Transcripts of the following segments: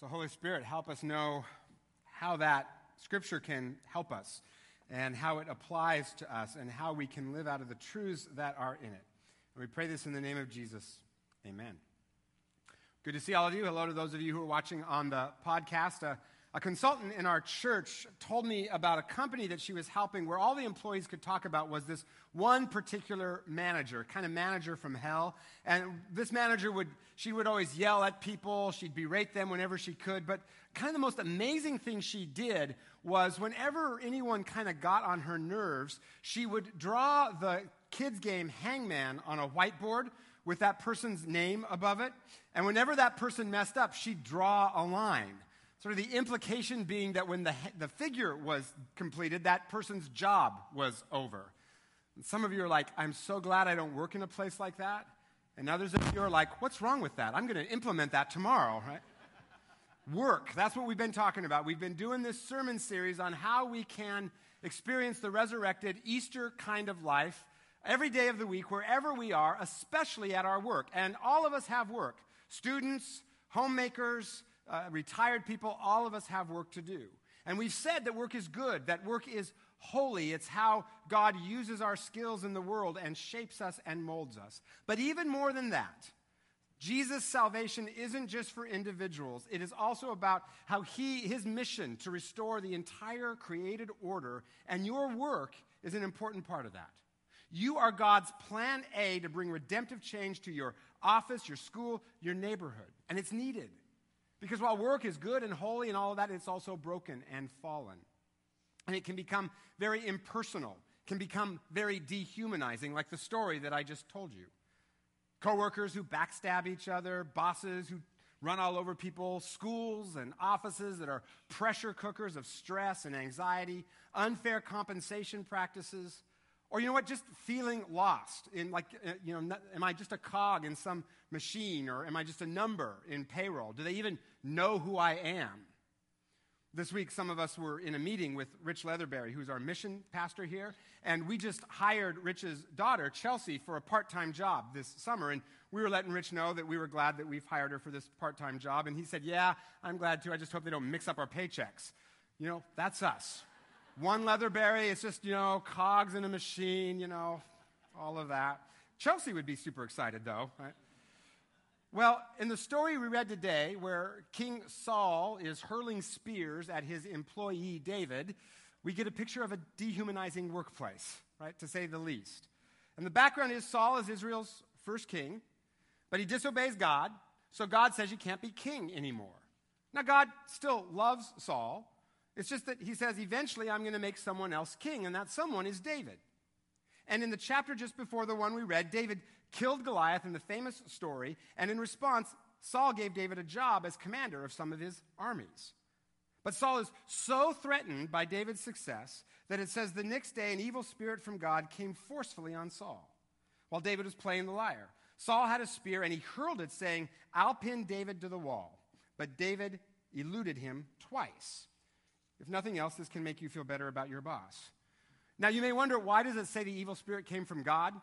So, Holy Spirit, help us know how that scripture can help us and how it applies to us and how we can live out of the truths that are in it. And we pray this in the name of Jesus. Amen. Good to see all of you. Hello to those of you who are watching on the podcast. Uh, a consultant in our church told me about a company that she was helping where all the employees could talk about was this one particular manager, kind of manager from hell. And this manager would, she would always yell at people, she'd berate them whenever she could. But kind of the most amazing thing she did was whenever anyone kind of got on her nerves, she would draw the kids' game hangman on a whiteboard with that person's name above it. And whenever that person messed up, she'd draw a line. Sort of the implication being that when the, the figure was completed, that person's job was over. And some of you are like, I'm so glad I don't work in a place like that. And others of you are like, what's wrong with that? I'm going to implement that tomorrow, right? Work. That's what we've been talking about. We've been doing this sermon series on how we can experience the resurrected Easter kind of life every day of the week, wherever we are, especially at our work. And all of us have work students, homemakers, uh, retired people, all of us have work to do. And we've said that work is good, that work is holy. It's how God uses our skills in the world and shapes us and molds us. But even more than that, Jesus' salvation isn't just for individuals. It is also about how he, his mission to restore the entire created order, and your work is an important part of that. You are God's plan A to bring redemptive change to your office, your school, your neighborhood. And it's needed. Because while work is good and holy and all of that, it's also broken and fallen. And it can become very impersonal, can become very dehumanizing, like the story that I just told you. Coworkers who backstab each other, bosses who run all over people, schools and offices that are pressure cookers of stress and anxiety, unfair compensation practices, or you know what, just feeling lost in like, uh, you know, am I just a cog in some machine or am I just a number in payroll? Do they even know who I am? This week, some of us were in a meeting with Rich Leatherberry, who's our mission pastor here, and we just hired Rich's daughter, Chelsea, for a part time job this summer. And we were letting Rich know that we were glad that we've hired her for this part time job. And he said, Yeah, I'm glad too. I just hope they don't mix up our paychecks. You know, that's us. One Leatherberry, it's just, you know, cogs in a machine, you know, all of that. Chelsea would be super excited, though, right? Well, in the story we read today, where King Saul is hurling spears at his employee David, we get a picture of a dehumanizing workplace, right, to say the least. And the background is Saul is Israel's first king, but he disobeys God, so God says you can't be king anymore. Now, God still loves Saul, it's just that he says, eventually I'm going to make someone else king, and that someone is David. And in the chapter just before the one we read, David killed Goliath in the famous story, and in response, Saul gave David a job as commander of some of his armies. But Saul is so threatened by David's success that it says the next day an evil spirit from God came forcefully on Saul while David was playing the lyre. Saul had a spear and he hurled it, saying, I'll pin David to the wall. But David eluded him twice. If nothing else, this can make you feel better about your boss. Now, you may wonder why does it say the evil spirit came from God?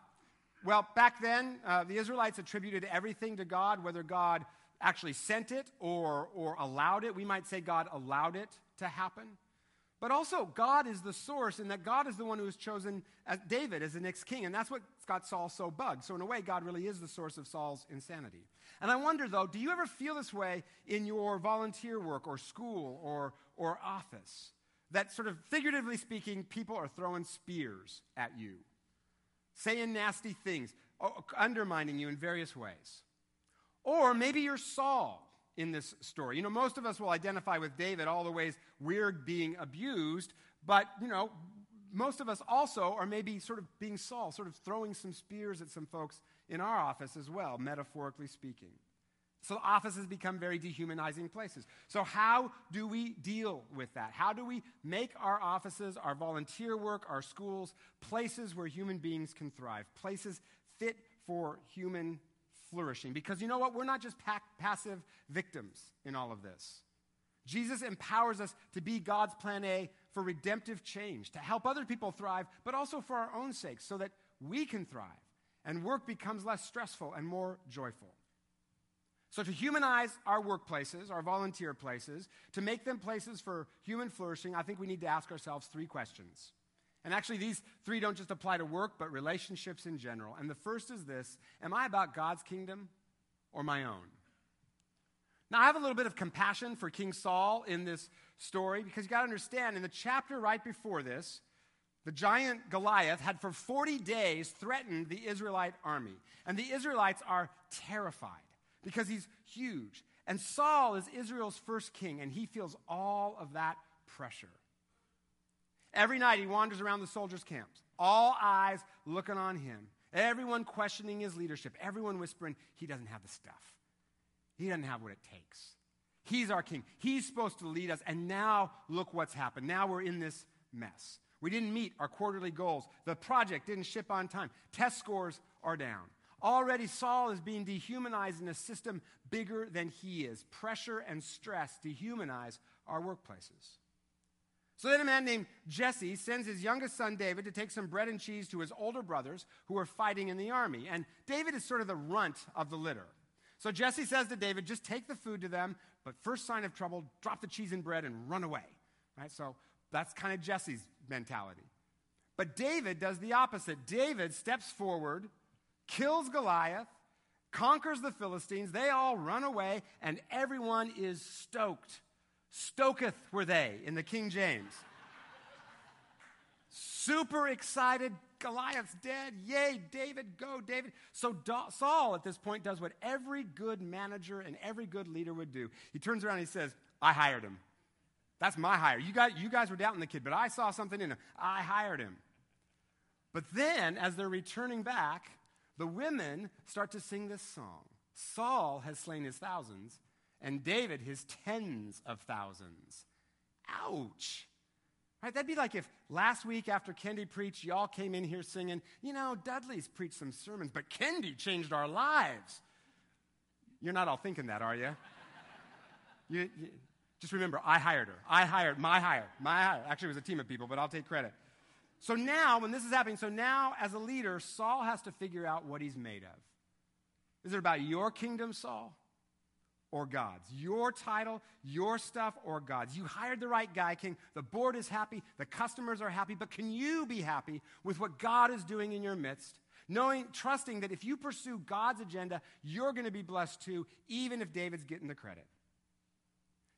Well, back then, uh, the Israelites attributed everything to God, whether God actually sent it or, or allowed it. We might say God allowed it to happen. But also, God is the source, and that God is the one who has chosen David as the next king. And that's what got Saul so bugged. So, in a way, God really is the source of Saul's insanity. And I wonder, though, do you ever feel this way in your volunteer work or school or, or office? That sort of figuratively speaking, people are throwing spears at you, saying nasty things, undermining you in various ways. Or maybe you're Saul in this story. You know, most of us will identify with David, all the ways we're being abused, but, you know, most of us also are maybe sort of being Saul, sort of throwing some spears at some folks in our office as well, metaphorically speaking. So offices become very dehumanizing places. So, how do we deal with that? How do we make our offices, our volunteer work, our schools, places where human beings can thrive, places fit for human flourishing. Because you know what? We're not just pa- passive victims in all of this. Jesus empowers us to be God's plan A for redemptive change, to help other people thrive, but also for our own sake, so that we can thrive and work becomes less stressful and more joyful. So, to humanize our workplaces, our volunteer places, to make them places for human flourishing, I think we need to ask ourselves three questions. And actually, these three don't just apply to work, but relationships in general. And the first is this Am I about God's kingdom or my own? Now, I have a little bit of compassion for King Saul in this story because you got to understand, in the chapter right before this, the giant Goliath had for 40 days threatened the Israelite army. And the Israelites are terrified because he's huge. And Saul is Israel's first king, and he feels all of that pressure. Every night he wanders around the soldiers' camps, all eyes looking on him, everyone questioning his leadership, everyone whispering, he doesn't have the stuff. He doesn't have what it takes. He's our king. He's supposed to lead us, and now look what's happened. Now we're in this mess. We didn't meet our quarterly goals. The project didn't ship on time. Test scores are down. Already, Saul is being dehumanized in a system bigger than he is. Pressure and stress dehumanize our workplaces. So then, a man named Jesse sends his youngest son David to take some bread and cheese to his older brothers who are fighting in the army. And David is sort of the runt of the litter. So Jesse says to David, just take the food to them, but first sign of trouble, drop the cheese and bread and run away. Right? So that's kind of Jesse's mentality. But David does the opposite. David steps forward, kills Goliath, conquers the Philistines. They all run away, and everyone is stoked. Stoketh were they in the King James. Super excited. Goliath's dead. Yay, David, go, David. So Saul at this point does what every good manager and every good leader would do. He turns around and he says, I hired him. That's my hire. You guys, you guys were doubting the kid, but I saw something in him. I hired him. But then, as they're returning back, the women start to sing this song Saul has slain his thousands, and David his tens of thousands. Ouch. Right? That'd be like if last week after Kendi preached, y'all came in here singing, you know, Dudley's preached some sermons, but Kendi changed our lives. You're not all thinking that, are you? you, you just remember, I hired her. I hired, my hire, my hire. Actually, it was a team of people, but I'll take credit. So now, when this is happening, so now as a leader, Saul has to figure out what he's made of. Is it about your kingdom, Saul, or God's? Your title, your stuff, or God's? You hired the right guy, King. The board is happy, the customers are happy, but can you be happy with what God is doing in your midst? Knowing, trusting that if you pursue God's agenda, you're going to be blessed too, even if David's getting the credit.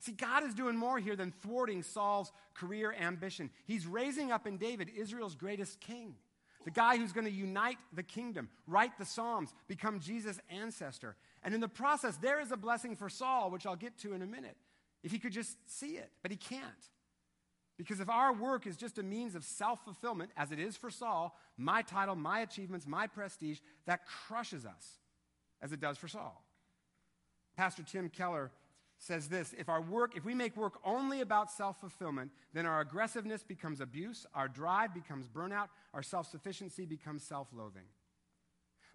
See, God is doing more here than thwarting Saul's career ambition. He's raising up in David Israel's greatest king, the guy who's going to unite the kingdom, write the Psalms, become Jesus' ancestor. And in the process, there is a blessing for Saul, which I'll get to in a minute, if he could just see it. But he can't. Because if our work is just a means of self fulfillment, as it is for Saul, my title, my achievements, my prestige, that crushes us, as it does for Saul. Pastor Tim Keller says this if our work if we make work only about self-fulfillment then our aggressiveness becomes abuse our drive becomes burnout our self-sufficiency becomes self-loathing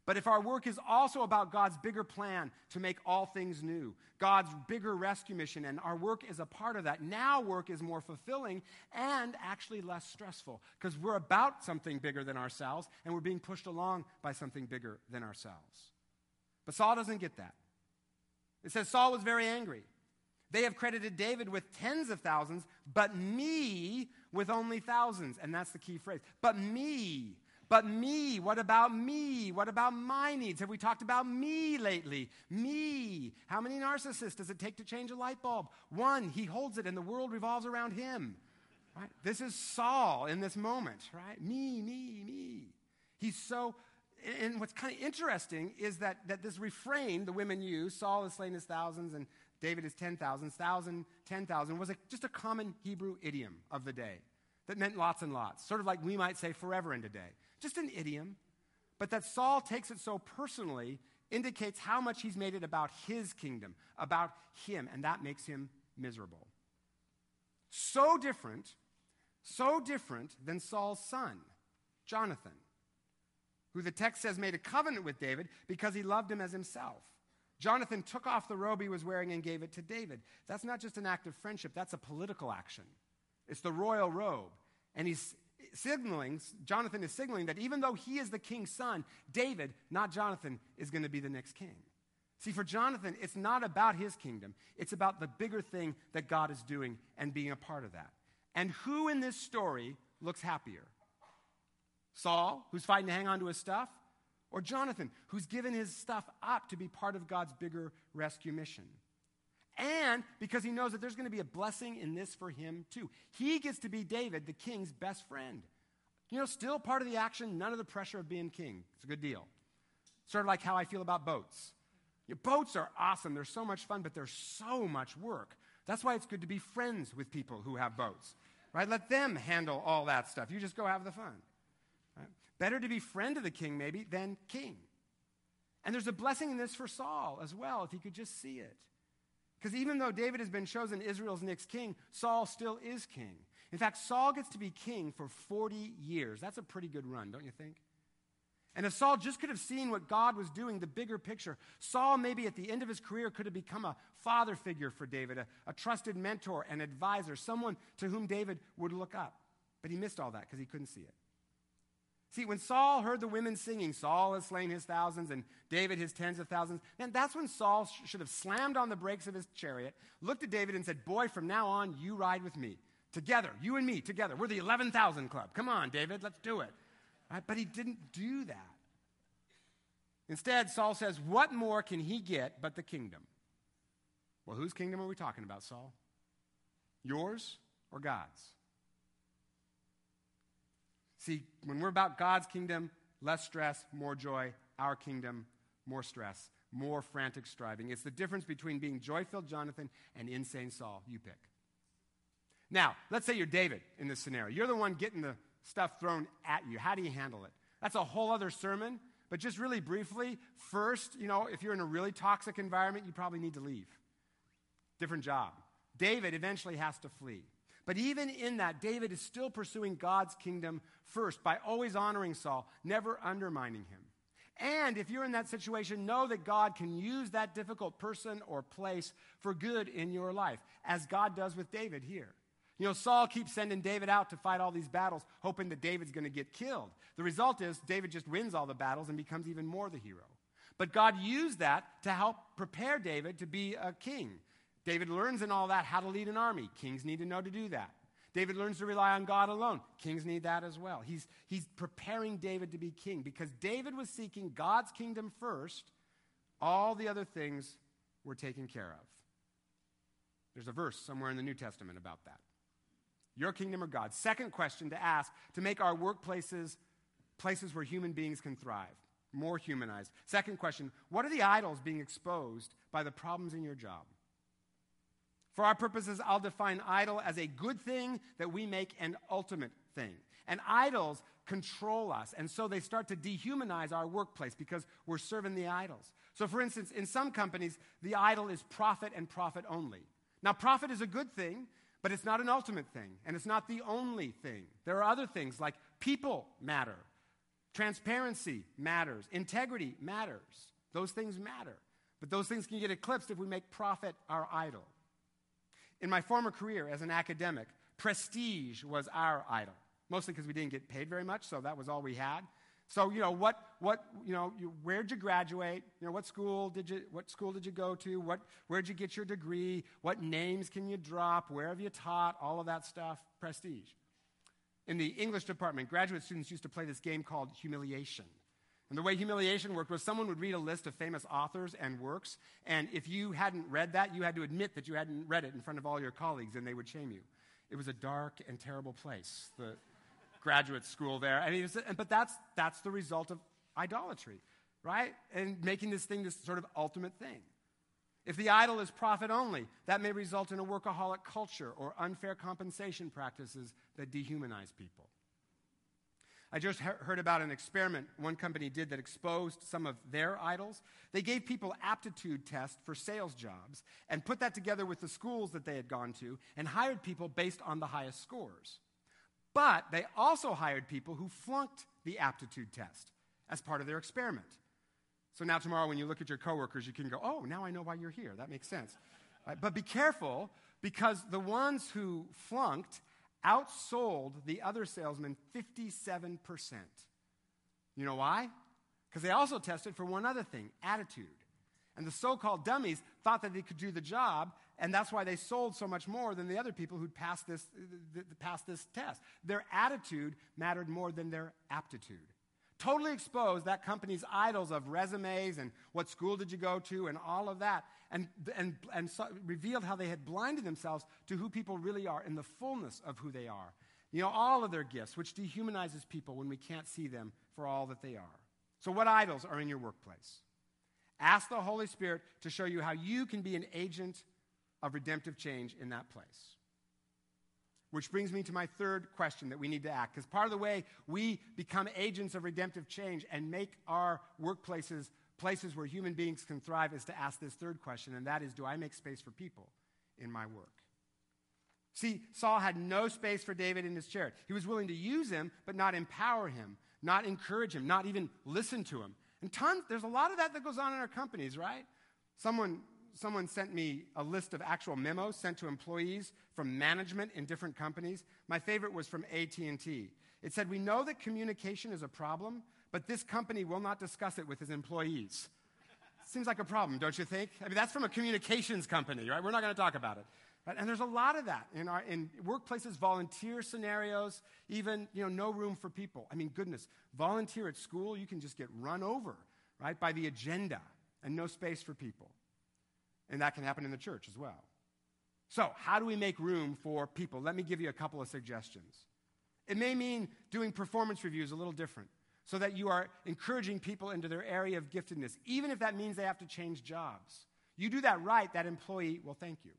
but if our work is also about God's bigger plan to make all things new, God's bigger rescue mission, and our work is a part of that, now work is more fulfilling and actually less stressful because we're about something bigger than ourselves and we're being pushed along by something bigger than ourselves. But Saul doesn't get that. It says Saul was very angry. They have credited David with tens of thousands, but me with only thousands. And that's the key phrase. But me. But me. What about me? What about my needs? Have we talked about me lately? Me. How many narcissists does it take to change a light bulb? One. He holds it and the world revolves around him. Right? This is Saul in this moment, right? Me, me, me. He's so and what's kind of interesting is that, that this refrain the women use, Saul has slain his thousands and David is 10,000, 1,000, 10,000, was a, just a common Hebrew idiom of the day that meant lots and lots, sort of like we might say forever and a day. Just an idiom. But that Saul takes it so personally indicates how much he's made it about his kingdom, about him, and that makes him miserable. So different, so different than Saul's son, Jonathan, who the text says made a covenant with David because he loved him as himself. Jonathan took off the robe he was wearing and gave it to David. That's not just an act of friendship, that's a political action. It's the royal robe. And he's signaling, Jonathan is signaling that even though he is the king's son, David, not Jonathan, is going to be the next king. See, for Jonathan, it's not about his kingdom, it's about the bigger thing that God is doing and being a part of that. And who in this story looks happier? Saul, who's fighting to hang on to his stuff, or Jonathan, who's given his stuff up to be part of God's bigger rescue mission? And because he knows that there's going to be a blessing in this for him too. He gets to be David, the king's best friend. You know, still part of the action, none of the pressure of being king. It's a good deal. Sort of like how I feel about boats. Your boats are awesome, they're so much fun, but they're so much work. That's why it's good to be friends with people who have boats, right? Let them handle all that stuff. You just go have the fun. Better to be friend of the king, maybe, than king. And there's a blessing in this for Saul as well, if he could just see it. Because even though David has been chosen Israel's next king, Saul still is king. In fact, Saul gets to be king for 40 years. That's a pretty good run, don't you think? And if Saul just could have seen what God was doing, the bigger picture, Saul maybe at the end of his career could have become a father figure for David, a, a trusted mentor and advisor, someone to whom David would look up. But he missed all that because he couldn't see it. See, when Saul heard the women singing, Saul has slain his thousands and David his tens of thousands, man, that's when Saul sh- should have slammed on the brakes of his chariot, looked at David and said, Boy, from now on, you ride with me. Together, you and me, together. We're the 11,000 club. Come on, David, let's do it. Right? But he didn't do that. Instead, Saul says, What more can he get but the kingdom? Well, whose kingdom are we talking about, Saul? Yours or God's? See, when we're about God's kingdom, less stress, more joy. Our kingdom, more stress, more frantic striving. It's the difference between being joy filled Jonathan and insane Saul. You pick. Now, let's say you're David in this scenario. You're the one getting the stuff thrown at you. How do you handle it? That's a whole other sermon. But just really briefly, first, you know, if you're in a really toxic environment, you probably need to leave. Different job. David eventually has to flee. But even in that, David is still pursuing God's kingdom first by always honoring Saul, never undermining him. And if you're in that situation, know that God can use that difficult person or place for good in your life, as God does with David here. You know, Saul keeps sending David out to fight all these battles, hoping that David's going to get killed. The result is David just wins all the battles and becomes even more the hero. But God used that to help prepare David to be a king. David learns in all that how to lead an army. Kings need to know to do that. David learns to rely on God alone. Kings need that as well. He's, he's preparing David to be king because David was seeking God's kingdom first. All the other things were taken care of. There's a verse somewhere in the New Testament about that. Your kingdom or God? Second question to ask to make our workplaces places where human beings can thrive, more humanized. Second question What are the idols being exposed by the problems in your job? For our purposes, I'll define idol as a good thing that we make an ultimate thing. And idols control us, and so they start to dehumanize our workplace because we're serving the idols. So, for instance, in some companies, the idol is profit and profit only. Now, profit is a good thing, but it's not an ultimate thing, and it's not the only thing. There are other things like people matter, transparency matters, integrity matters. Those things matter. But those things can get eclipsed if we make profit our idol. In my former career as an academic, prestige was our idol, mostly because we didn't get paid very much, so that was all we had. So, you know, what, what, you know, you, where'd you graduate? You know, what school did you, what school did you go to? What, where'd you get your degree? What names can you drop? Where have you taught? All of that stuff, prestige. In the English department, graduate students used to play this game called humiliation. And the way humiliation worked was someone would read a list of famous authors and works, and if you hadn't read that, you had to admit that you hadn't read it in front of all your colleagues, and they would shame you. It was a dark and terrible place. The, graduate school there. I mean, but that's, that's the result of idolatry, right? And making this thing this sort of ultimate thing. If the idol is profit only, that may result in a workaholic culture or unfair compensation practices that dehumanize people. I just heard about an experiment one company did that exposed some of their idols. They gave people aptitude tests for sales jobs and put that together with the schools that they had gone to and hired people based on the highest scores. But they also hired people who flunked the aptitude test as part of their experiment. So now, tomorrow, when you look at your coworkers, you can go, oh, now I know why you're here. That makes sense. Right? But be careful because the ones who flunked outsold the other salesman 57%. You know why? Because they also tested for one other thing attitude. And the so called dummies thought that they could do the job, and that's why they sold so much more than the other people who'd passed this, passed this test. Their attitude mattered more than their aptitude. Totally exposed that company's idols of resumes and what school did you go to and all of that, and, and, and so revealed how they had blinded themselves to who people really are in the fullness of who they are. You know, all of their gifts, which dehumanizes people when we can't see them for all that they are. So, what idols are in your workplace? Ask the Holy Spirit to show you how you can be an agent of redemptive change in that place. Which brings me to my third question that we need to ask. Because part of the way we become agents of redemptive change and make our workplaces places where human beings can thrive is to ask this third question, and that is Do I make space for people in my work? See, Saul had no space for David in his chariot. He was willing to use him, but not empower him, not encourage him, not even listen to him. And tons, there's a lot of that that goes on in our companies, right? Someone, someone sent me a list of actual memos sent to employees from management in different companies. My favorite was from AT&T. It said, "We know that communication is a problem, but this company will not discuss it with its employees." Seems like a problem, don't you think? I mean, that's from a communications company, right? We're not going to talk about it. And there's a lot of that in, our, in workplaces, volunteer scenarios, even, you know, no room for people. I mean, goodness, volunteer at school, you can just get run over, right, by the agenda and no space for people. And that can happen in the church as well. So, how do we make room for people? Let me give you a couple of suggestions. It may mean doing performance reviews a little different so that you are encouraging people into their area of giftedness, even if that means they have to change jobs. You do that right, that employee will thank you.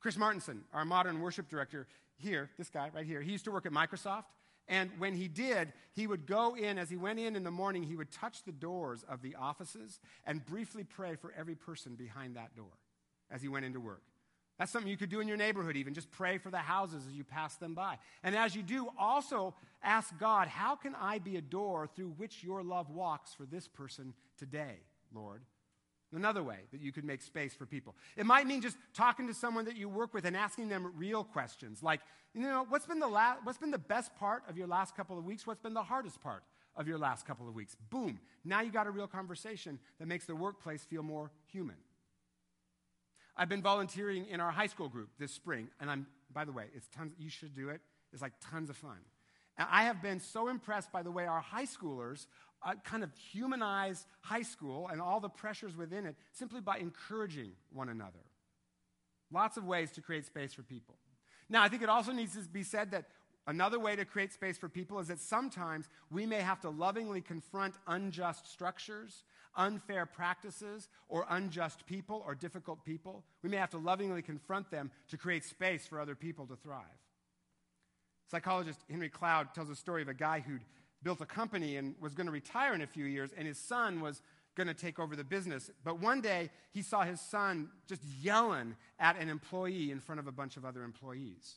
Chris Martinson, our modern worship director here, this guy right here, he used to work at Microsoft. And when he did, he would go in, as he went in in the morning, he would touch the doors of the offices and briefly pray for every person behind that door as he went into work. That's something you could do in your neighborhood, even. Just pray for the houses as you pass them by. And as you do, also ask God, how can I be a door through which your love walks for this person today, Lord? Another way that you could make space for people. It might mean just talking to someone that you work with and asking them real questions like, you know, what's been the, la- what's been the best part of your last couple of weeks? What's been the hardest part of your last couple of weeks? Boom. Now you got a real conversation that makes the workplace feel more human. I've been volunteering in our high school group this spring, and I'm, by the way, it's tons, you should do it. It's like tons of fun. I have been so impressed by the way our high schoolers uh, kind of humanize high school and all the pressures within it simply by encouraging one another. Lots of ways to create space for people. Now, I think it also needs to be said that another way to create space for people is that sometimes we may have to lovingly confront unjust structures, unfair practices, or unjust people or difficult people. We may have to lovingly confront them to create space for other people to thrive. Psychologist Henry Cloud tells a story of a guy who'd built a company and was going to retire in a few years, and his son was going to take over the business. But one day, he saw his son just yelling at an employee in front of a bunch of other employees.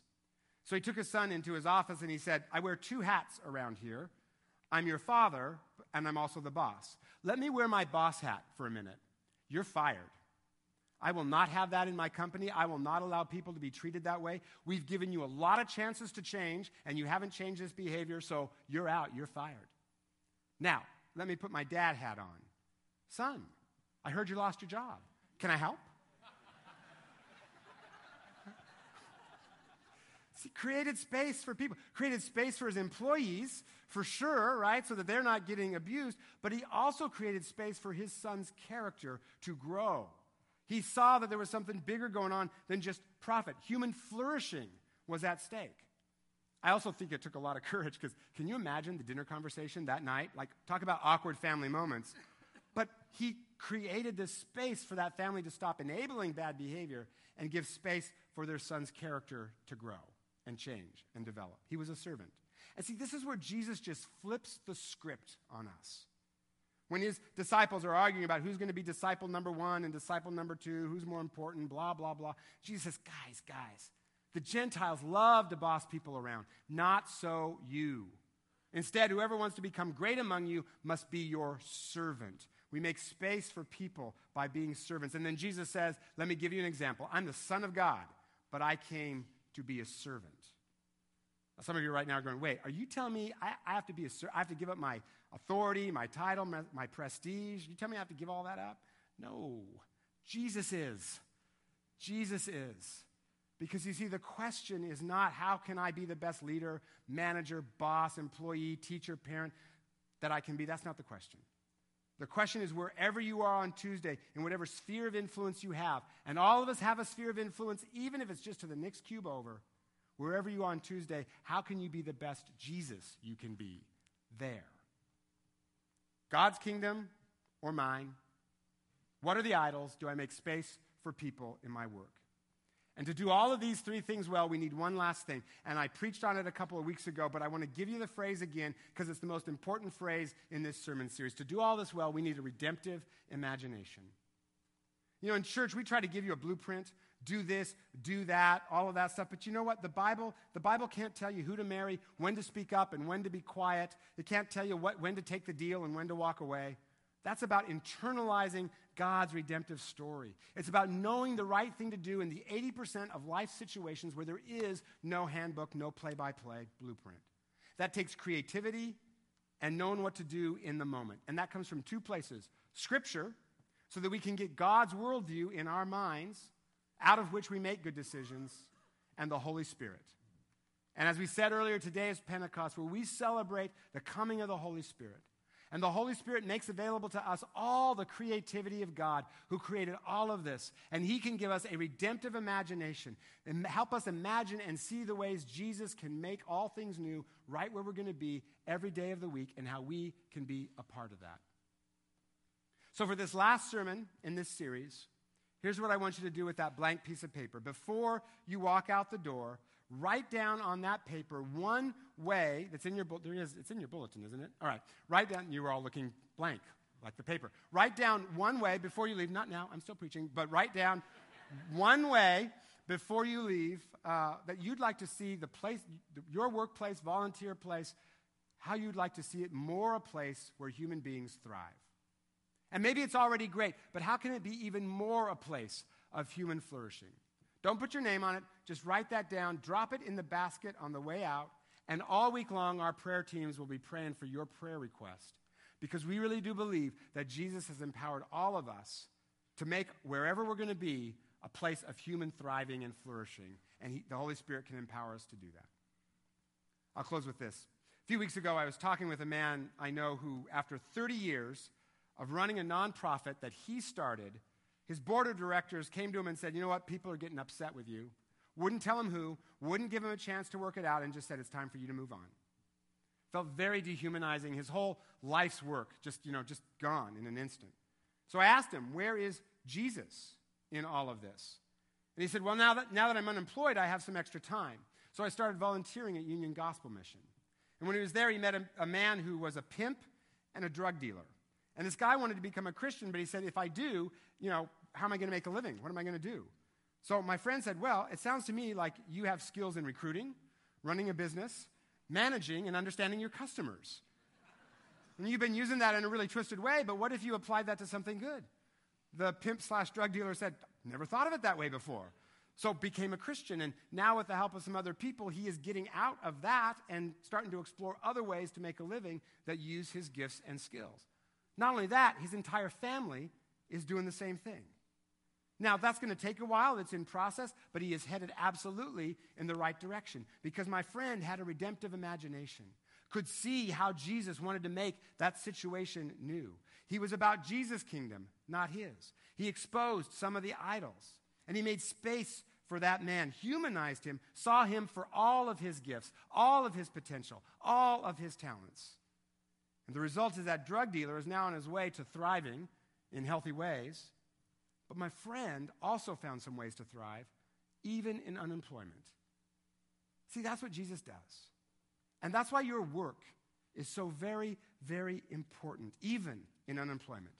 So he took his son into his office and he said, I wear two hats around here. I'm your father, and I'm also the boss. Let me wear my boss hat for a minute. You're fired. I will not have that in my company. I will not allow people to be treated that way. We've given you a lot of chances to change, and you haven't changed this behavior, so you're out. You're fired. Now, let me put my dad hat on. Son, I heard you lost your job. Can I help? See, created space for people, created space for his employees, for sure, right? So that they're not getting abused. But he also created space for his son's character to grow he saw that there was something bigger going on than just profit. Human flourishing was at stake. I also think it took a lot of courage because can you imagine the dinner conversation that night? Like, talk about awkward family moments. But he created this space for that family to stop enabling bad behavior and give space for their son's character to grow and change and develop. He was a servant. And see, this is where Jesus just flips the script on us. When his disciples are arguing about who's going to be disciple number one and disciple number two, who's more important, blah, blah, blah, Jesus says, guys, guys, the Gentiles love to boss people around. Not so you. Instead, whoever wants to become great among you must be your servant. We make space for people by being servants. And then Jesus says, Let me give you an example. I'm the Son of God, but I came to be a servant. Some of you right now are going, Wait, are you telling me I, I have to be a I have to give up my authority, my title, my, my prestige. You tell me I have to give all that up? No, Jesus is. Jesus is. Because you see, the question is not how can I be the best leader, manager, boss, employee, teacher, parent that I can be. That's not the question. The question is wherever you are on Tuesday, in whatever sphere of influence you have, and all of us have a sphere of influence, even if it's just to the next cube over, wherever you are on Tuesday, how can you be the best Jesus you can be there? God's kingdom or mine? What are the idols? Do I make space for people in my work? And to do all of these three things well, we need one last thing. And I preached on it a couple of weeks ago, but I want to give you the phrase again because it's the most important phrase in this sermon series. To do all this well, we need a redemptive imagination. You know, in church, we try to give you a blueprint do this, do that, all of that stuff. But you know what? The Bible, the Bible can't tell you who to marry, when to speak up, and when to be quiet. It can't tell you what, when to take the deal and when to walk away. That's about internalizing God's redemptive story. It's about knowing the right thing to do in the 80% of life situations where there is no handbook, no play by play blueprint. That takes creativity and knowing what to do in the moment. And that comes from two places Scripture, so that we can get God's worldview in our minds, out of which we make good decisions, and the Holy Spirit. And as we said earlier, today is Pentecost, where we celebrate the coming of the Holy Spirit. And the Holy Spirit makes available to us all the creativity of God who created all of this. And He can give us a redemptive imagination and help us imagine and see the ways Jesus can make all things new right where we're going to be every day of the week and how we can be a part of that. So, for this last sermon in this series, here's what I want you to do with that blank piece of paper. Before you walk out the door, write down on that paper one way that's in your is it's in your bulletin, isn't it? All right. Write down you were all looking blank like the paper. Write down one way before you leave. Not now. I'm still preaching, but write down one way before you leave uh, that you'd like to see the place, your workplace, volunteer place, how you'd like to see it more a place where human beings thrive. And maybe it's already great, but how can it be even more a place of human flourishing? Don't put your name on it. Just write that down, drop it in the basket on the way out, and all week long, our prayer teams will be praying for your prayer request because we really do believe that Jesus has empowered all of us to make wherever we're going to be a place of human thriving and flourishing, and he, the Holy Spirit can empower us to do that. I'll close with this. A few weeks ago, I was talking with a man I know who, after 30 years of running a nonprofit that he started, his board of directors came to him and said, You know what? People are getting upset with you. Wouldn't tell him who, wouldn't give him a chance to work it out, and just said, It's time for you to move on. Felt very dehumanizing. His whole life's work just, you know, just gone in an instant. So I asked him, Where is Jesus in all of this? And he said, Well, now that, now that I'm unemployed, I have some extra time. So I started volunteering at Union Gospel Mission. And when he was there, he met a, a man who was a pimp and a drug dealer. And this guy wanted to become a Christian, but he said, If I do, you know, how am I going to make a living? What am I going to do? So my friend said, Well, it sounds to me like you have skills in recruiting, running a business, managing, and understanding your customers. And you've been using that in a really twisted way, but what if you applied that to something good? The pimp slash drug dealer said, Never thought of it that way before. So became a Christian, and now with the help of some other people, he is getting out of that and starting to explore other ways to make a living that use his gifts and skills. Not only that, his entire family is doing the same thing. Now, that's going to take a while, it's in process, but he is headed absolutely in the right direction because my friend had a redemptive imagination, could see how Jesus wanted to make that situation new. He was about Jesus' kingdom, not his. He exposed some of the idols, and he made space for that man, humanized him, saw him for all of his gifts, all of his potential, all of his talents. And the result is that drug dealer is now on his way to thriving in healthy ways. But my friend also found some ways to thrive, even in unemployment. See, that's what Jesus does. And that's why your work is so very, very important, even in unemployment.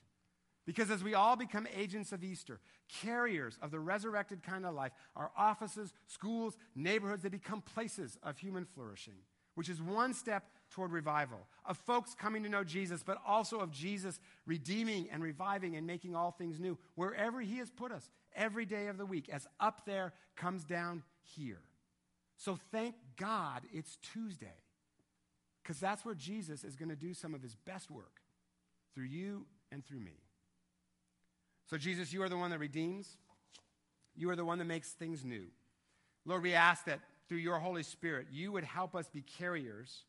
Because as we all become agents of Easter, carriers of the resurrected kind of life, our offices, schools, neighborhoods, they become places of human flourishing, which is one step toward revival, of folks coming to know Jesus, but also of Jesus redeeming and reviving and making all things new wherever He has put us every day of the week, as up there comes down here. So thank God it's Tuesday, because that's where Jesus is going to do some of His best work through you and through me. So, Jesus, you are the one that redeems. You are the one that makes things new. Lord, we ask that through your Holy Spirit, you would help us be carriers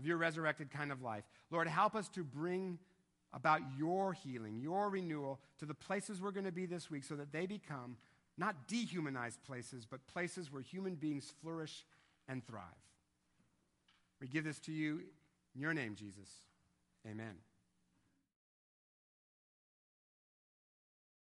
of your resurrected kind of life. Lord, help us to bring about your healing, your renewal to the places we're going to be this week so that they become not dehumanized places, but places where human beings flourish and thrive. We give this to you in your name, Jesus. Amen.